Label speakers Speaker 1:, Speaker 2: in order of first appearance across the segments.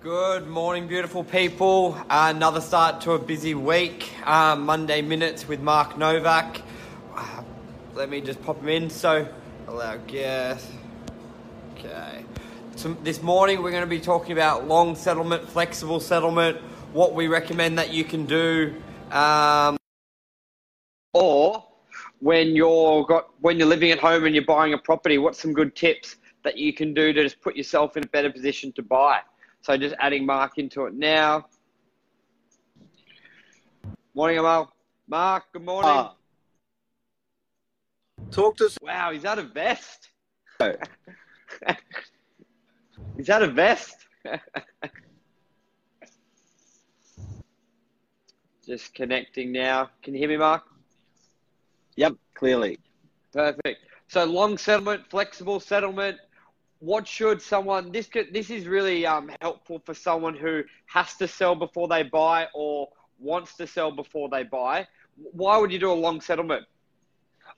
Speaker 1: Good morning, beautiful people. Uh, another start to a busy week. Uh, Monday Minutes with Mark Novak. Uh, let me just pop him in. So, allow guess. Okay. So this morning we're going to be talking about long settlement, flexible settlement, what we recommend that you can do, um, or when you're got when you're living at home and you're buying a property, what's some good tips that you can do to just put yourself in a better position to buy? So just adding Mark into it now. Morning, Amal. Mark, good morning. Uh,
Speaker 2: talk to. Us.
Speaker 1: Wow, is that a vest? is that a vest? just connecting now. Can you hear me, Mark?
Speaker 2: Yep, clearly.
Speaker 1: Perfect. So long settlement, flexible settlement, what should someone this could, this is really um, helpful for someone who has to sell before they buy or wants to sell before they buy. Why would you do a long settlement?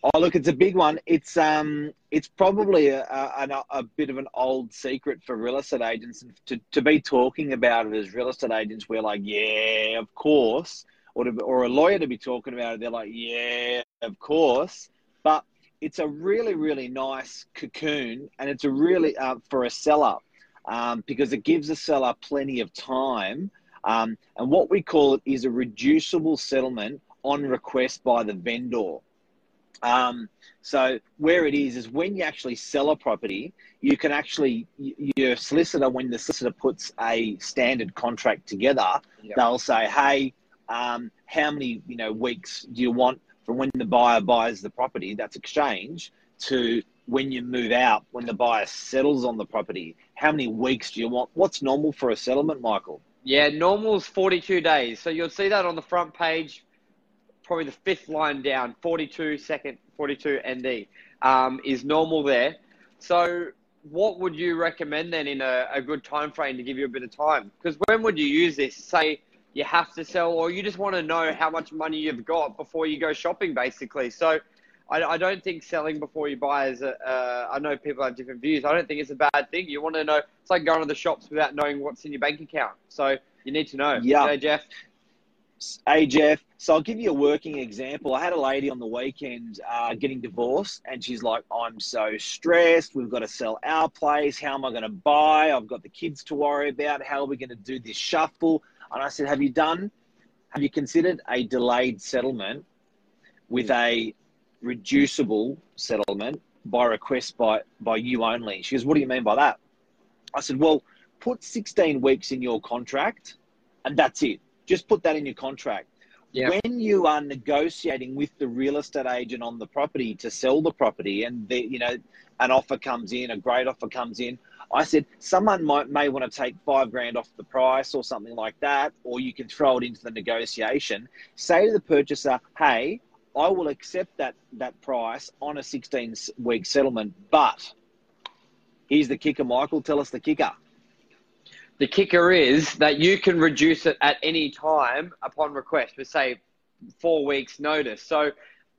Speaker 2: Oh look it's a big one. It's um it's probably a, a, a bit of an old secret for real estate agents. To, to be talking about it as real estate agents we're like yeah of course. Or, to, or a lawyer to be talking about it they're like yeah of course. But it's a really, really nice cocoon, and it's a really uh, for a seller um, because it gives a seller plenty of time. Um, and what we call it is a reducible settlement on request by the vendor. Um, so where it is is when you actually sell a property, you can actually your solicitor when the solicitor puts a standard contract together, yep. they'll say, "Hey, um, how many you know weeks do you want from when the buyer buys the property, that's exchange, to when you move out, when the buyer settles on the property. How many weeks do you want? What's normal for a settlement, Michael?
Speaker 1: Yeah, normal is 42 days. So you'll see that on the front page, probably the fifth line down, 42 second, 42 ND um, is normal there. So what would you recommend then in a, a good time frame to give you a bit of time? Because when would you use this? Say you have to sell, or you just want to know how much money you've got before you go shopping, basically. So I, I don't think selling before you buy is a. Uh, I know people have different views. I don't think it's a bad thing. You want to know. It's like going to the shops without knowing what's in your bank account. So you need to know.
Speaker 2: Yeah,
Speaker 1: hey, Jeff.
Speaker 2: Hey Jeff, so I'll give you a working example. I had a lady on the weekend uh, getting divorced, and she's like, "I'm so stressed. We've got to sell our place. How am I going to buy? I've got the kids to worry about. How are we going to do this shuffle?" And I said, Have you done, have you considered a delayed settlement with hmm. a reducible settlement by request by, by you only? She goes, What do you mean by that? I said, Well, put 16 weeks in your contract and that's it. Just put that in your contract. When you are negotiating with the real estate agent on the property to sell the property and the, you know an offer comes in, a great offer comes in, I said someone might may want to take five grand off the price or something like that, or you can throw it into the negotiation. Say to the purchaser, "Hey, I will accept that that price on a 16 week settlement, but here's the kicker, Michael. Tell us the kicker."
Speaker 1: The kicker is that you can reduce it at any time upon request, with say four weeks notice. So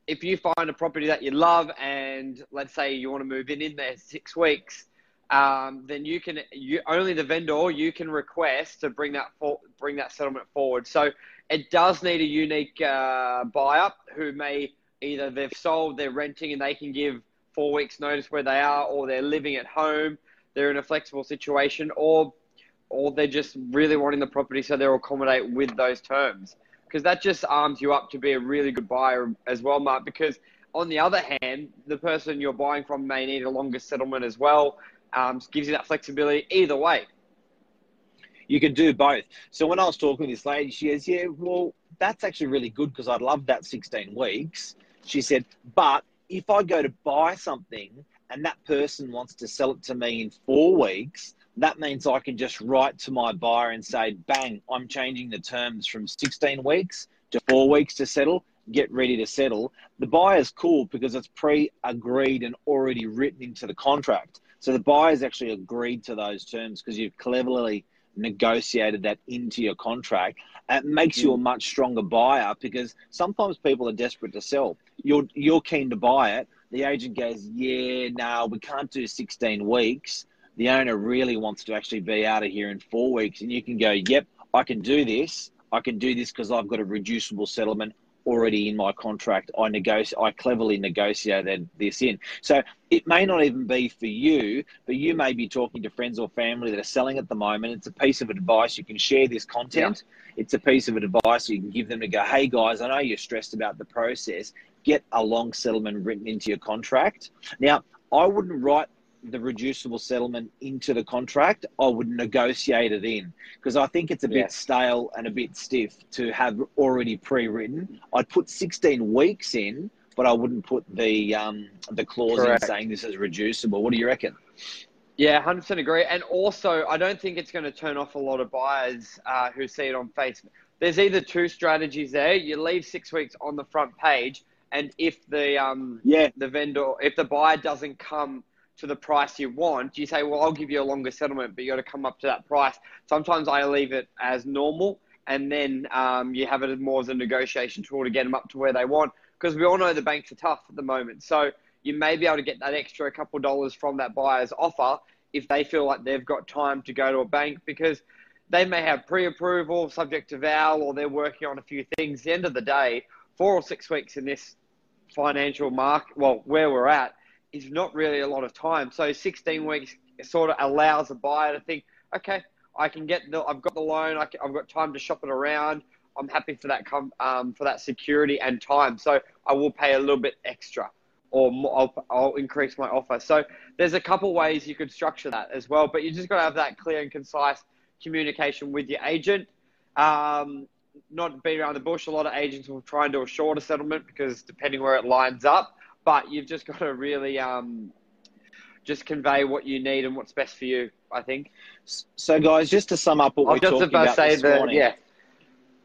Speaker 1: if you find a property that you love and let's say you want to move in in there six weeks, um, then you can you only the vendor you can request to bring that for, bring that settlement forward. So it does need a unique uh, buyer who may either they've sold, they're renting, and they can give four weeks notice where they are, or they're living at home, they're in a flexible situation, or or they're just really wanting the property so they'll accommodate with those terms. Because that just arms you up to be a really good buyer as well, Mark. Because on the other hand, the person you're buying from may need a longer settlement as well um, gives you that flexibility either way.
Speaker 2: You can do both. So when I was talking to this lady, she goes, "Yeah, well, that's actually really good because I'd love that 16 weeks." She said, "But if I go to buy something and that person wants to sell it to me in four weeks, that means I can just write to my buyer and say, bang, I'm changing the terms from 16 weeks to four weeks to settle. Get ready to settle. The buyer's cool because it's pre agreed and already written into the contract. So the buyer's actually agreed to those terms because you've cleverly negotiated that into your contract. It makes you a mm. much stronger buyer because sometimes people are desperate to sell. You're you're keen to buy it. The agent goes, "Yeah, no, we can't do 16 weeks." the owner really wants to actually be out of here in four weeks, and you can go, yep, I can do this. I can do this because I've got a reducible settlement already in my contract. I negotiate, I cleverly negotiated this in. So it may not even be for you, but you may be talking to friends or family that are selling at the moment. It's a piece of advice. You can share this content. Yeah. It's a piece of advice you can give them to go, hey guys, I know you're stressed about the process. Get a long settlement written into your contract. Now, I wouldn't write the reducible settlement into the contract, I would negotiate it in because I think it's a bit stale and a bit stiff to have already pre-written. I'd put 16 weeks in, but I wouldn't put the um, the clause Correct. in saying this is reducible. What do you reckon?
Speaker 1: Yeah, 100% agree. And also, I don't think it's going to turn off a lot of buyers uh, who see it on Facebook. There's either two strategies there. You leave six weeks on the front page, and if the um, yeah the vendor, if the buyer doesn't come to the price you want, you say, well, I'll give you a longer settlement, but you got to come up to that price. Sometimes I leave it as normal, and then um, you have it more as a negotiation tool to get them up to where they want. Because we all know the banks are tough at the moment, so you may be able to get that extra couple dollars from that buyer's offer if they feel like they've got time to go to a bank because they may have pre-approval, subject to val, or they're working on a few things. At the end of the day, four or six weeks in this financial market, well, where we're at, is not really a lot of time. So 16 weeks sort of allows a buyer to think, okay, I can get the, I've got the loan, I have got time to shop it around. I'm happy for that com, um, for that security and time. So I will pay a little bit extra, or more, I'll, I'll increase my offer. So there's a couple ways you could structure that as well. But you just got to have that clear and concise communication with your agent. Um, not beat around the bush. A lot of agents will try and do a shorter settlement because depending where it lines up but you've just got to really um, just convey what you need and what's best for you. I think.
Speaker 2: So, guys, just to sum up what we're talking about, about this the, morning,
Speaker 1: yeah,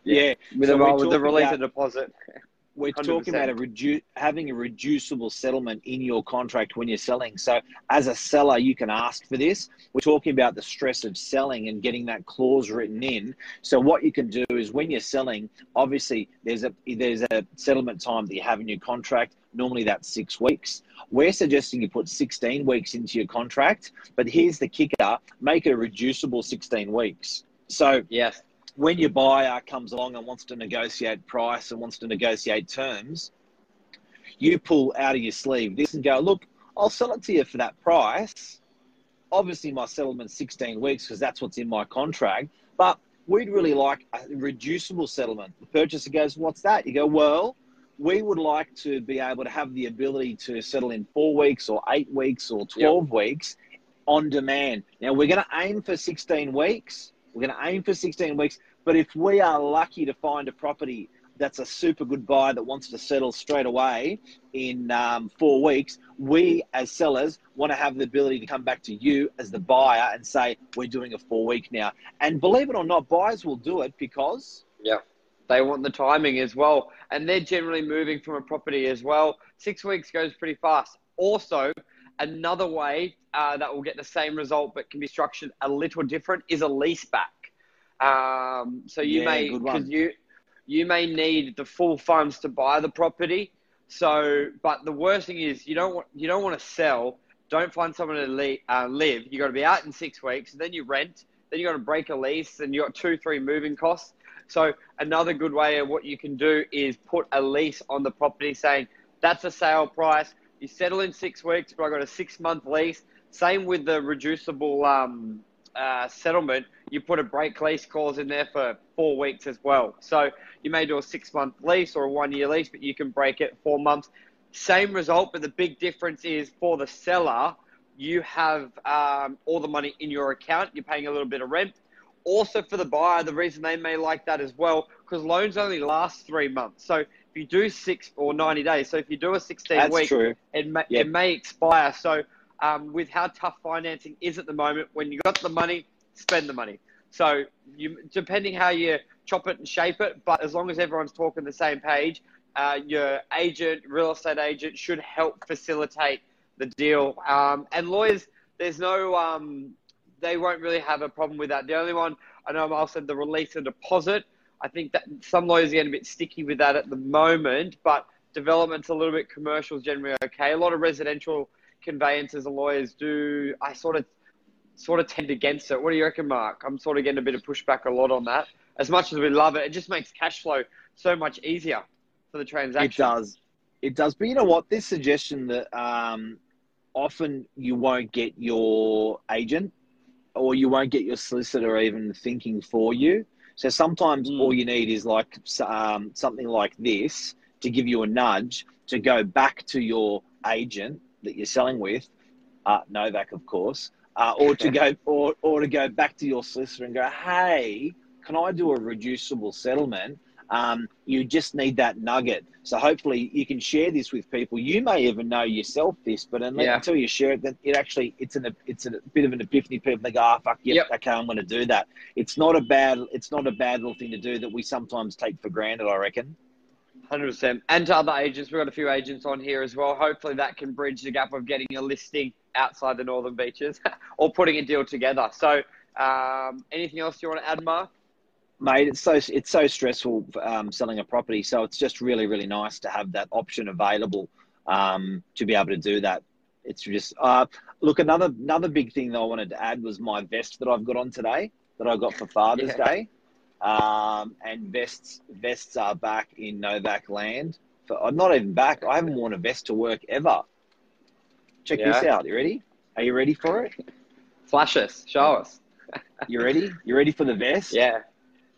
Speaker 1: yeah, with, so the, with the release of deposit.
Speaker 2: We're 100%. talking about a redu- having a reducible settlement in your contract when you're selling. So, as a seller, you can ask for this. We're talking about the stress of selling and getting that clause written in. So, what you can do is when you're selling, obviously there's a there's a settlement time that you have in your contract. Normally, that's six weeks. We're suggesting you put 16 weeks into your contract, but here's the kicker: make it a reducible 16 weeks. So,
Speaker 1: yes
Speaker 2: when your buyer comes along and wants to negotiate price and wants to negotiate terms, you pull out of your sleeve this and go, look, I'll sell it to you for that price. Obviously, my settlement's 16 weeks because that's what's in my contract, but we'd really like a reducible settlement. The purchaser goes, what's that? You go, well, we would like to be able to have the ability to settle in four weeks or eight weeks or 12 yep. weeks on demand. Now, we're going to aim for 16 weeks we're going to aim for 16 weeks. But if we are lucky to find a property that's a super good buyer that wants to settle straight away in um, four weeks, we as sellers want to have the ability to come back to you as the buyer and say, we're doing a four week now. And believe it or not, buyers will do it because.
Speaker 1: Yeah. They want the timing as well. And they're generally moving from a property as well. Six weeks goes pretty fast. Also, Another way uh, that will get the same result but can be structured a little different is a lease back. Um, so you yeah, may because you you may need the full funds to buy the property. So, but the worst thing is you don't want you don't want to sell. Don't find someone to li- uh, live. You got to be out in six weeks. Then you rent. Then you got to break a lease, and you got two, three moving costs. So another good way of what you can do is put a lease on the property, saying that's a sale price. You settle in six weeks, but I got a six month lease. Same with the reducible um, uh, settlement. You put a break lease clause in there for four weeks as well. So you may do a six month lease or a one year lease, but you can break it four months. Same result, but the big difference is for the seller, you have um, all the money in your account. You're paying a little bit of rent. Also, for the buyer, the reason they may like that as well, because loans only last three months. So if you do six or 90 days, so if you do a 16 That's week, true. It, may, yep. it may expire. So um, with how tough financing is at the moment, when you got the money, spend the money. So you, depending how you chop it and shape it, but as long as everyone's talking the same page, uh, your agent, real estate agent, should help facilitate the deal. Um, and lawyers, there's no, um, they won't really have a problem with that. The only one I know, I said the release of deposit. I think that some lawyers are getting a bit sticky with that at the moment, but development's a little bit commercial generally okay. A lot of residential conveyancers and lawyers do. I sort of sort of tend against it. What do you reckon, Mark? I'm sort of getting a bit of pushback a lot on that. As much as we love it, it just makes cash flow so much easier for the transaction.
Speaker 2: It does. It does. But you know what? This suggestion that um, often you won't get your agent or you won't get your solicitor even thinking for you. So sometimes mm. all you need is like um, something like this to give you a nudge to go back to your agent that you're selling with, uh, Novak, of course, uh, or to go or, or to go back to your solicitor and go, hey, can I do a reducible settlement? Um, you just need that nugget. So hopefully you can share this with people. You may even know yourself this, but unless, yeah. until you share it, then it actually it's an it's a bit of an epiphany. People they go, "Ah, oh, fuck, yeah, yep, okay, I'm going to do that." It's not a bad it's not a bad little thing to do that we sometimes take for granted. I reckon.
Speaker 1: Hundred percent. And to other agents, we've got a few agents on here as well. Hopefully, that can bridge the gap of getting a listing outside the northern beaches or putting a deal together. So, um, anything else you want to add, Mark?
Speaker 2: Mate, it's so it's so stressful um, selling a property. So it's just really really nice to have that option available um, to be able to do that. It's just uh, look another another big thing that I wanted to add was my vest that I've got on today that I got for Father's yeah. Day. Um, and vests vests are back in Novak land. For, I'm not even back. I haven't worn a vest to work ever. Check yeah. this out. You ready? Are you ready for it?
Speaker 1: Flash us. Show us.
Speaker 2: you ready? You ready for the vest?
Speaker 1: Yeah.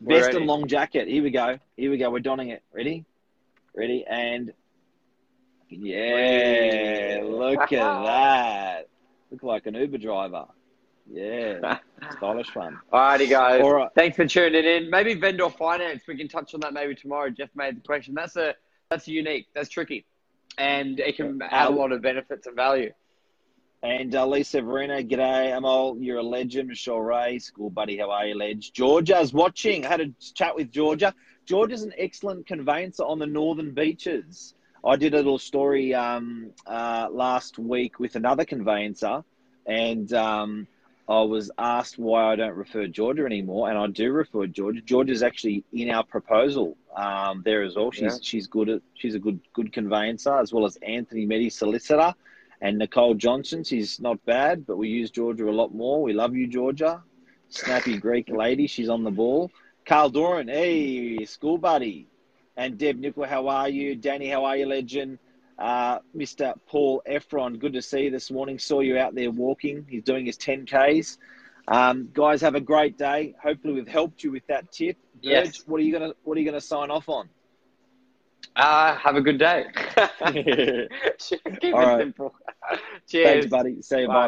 Speaker 2: Vest and long jacket. Here we go. Here we go. We're donning it. Ready? Ready? And yeah, look at that. Look like an Uber driver. Yeah, stylish fun.
Speaker 1: Alrighty, guys. All right. Thanks for tuning in. Maybe vendor finance. We can touch on that maybe tomorrow. Jeff made the question. That's a that's unique. That's tricky, and it can uh, add a lot of benefits and value.
Speaker 2: And uh, Lisa Verena, g'day, Amol. You're a legend. Michelle Ray, school buddy, how are you, Ledge? Georgia's watching. I had a chat with Georgia. Georgia's an excellent conveyancer on the northern beaches. I did a little story um, uh, last week with another conveyancer, and um, I was asked why I don't refer Georgia anymore, and I do refer Georgia. Georgia's actually in our proposal um, there as well. She's yeah. she's good at she's a good good conveyancer as well as Anthony Meddy solicitor. And Nicole Johnson, she's not bad, but we use Georgia a lot more. We love you, Georgia. Snappy Greek lady, she's on the ball. Carl Doran, hey, school buddy. And Deb Nickel, how are you? Danny, how are you, legend? Uh, Mr. Paul Efron, good to see you this morning. Saw you out there walking. He's doing his 10Ks. Um, guys, have a great day. Hopefully, we've helped you with that tip. Yes. what are you gonna What are you gonna sign off on?
Speaker 1: Uh, have a good day. Keep All it right. simple. Cheers.
Speaker 2: Thanks, buddy. See you. Bye bye.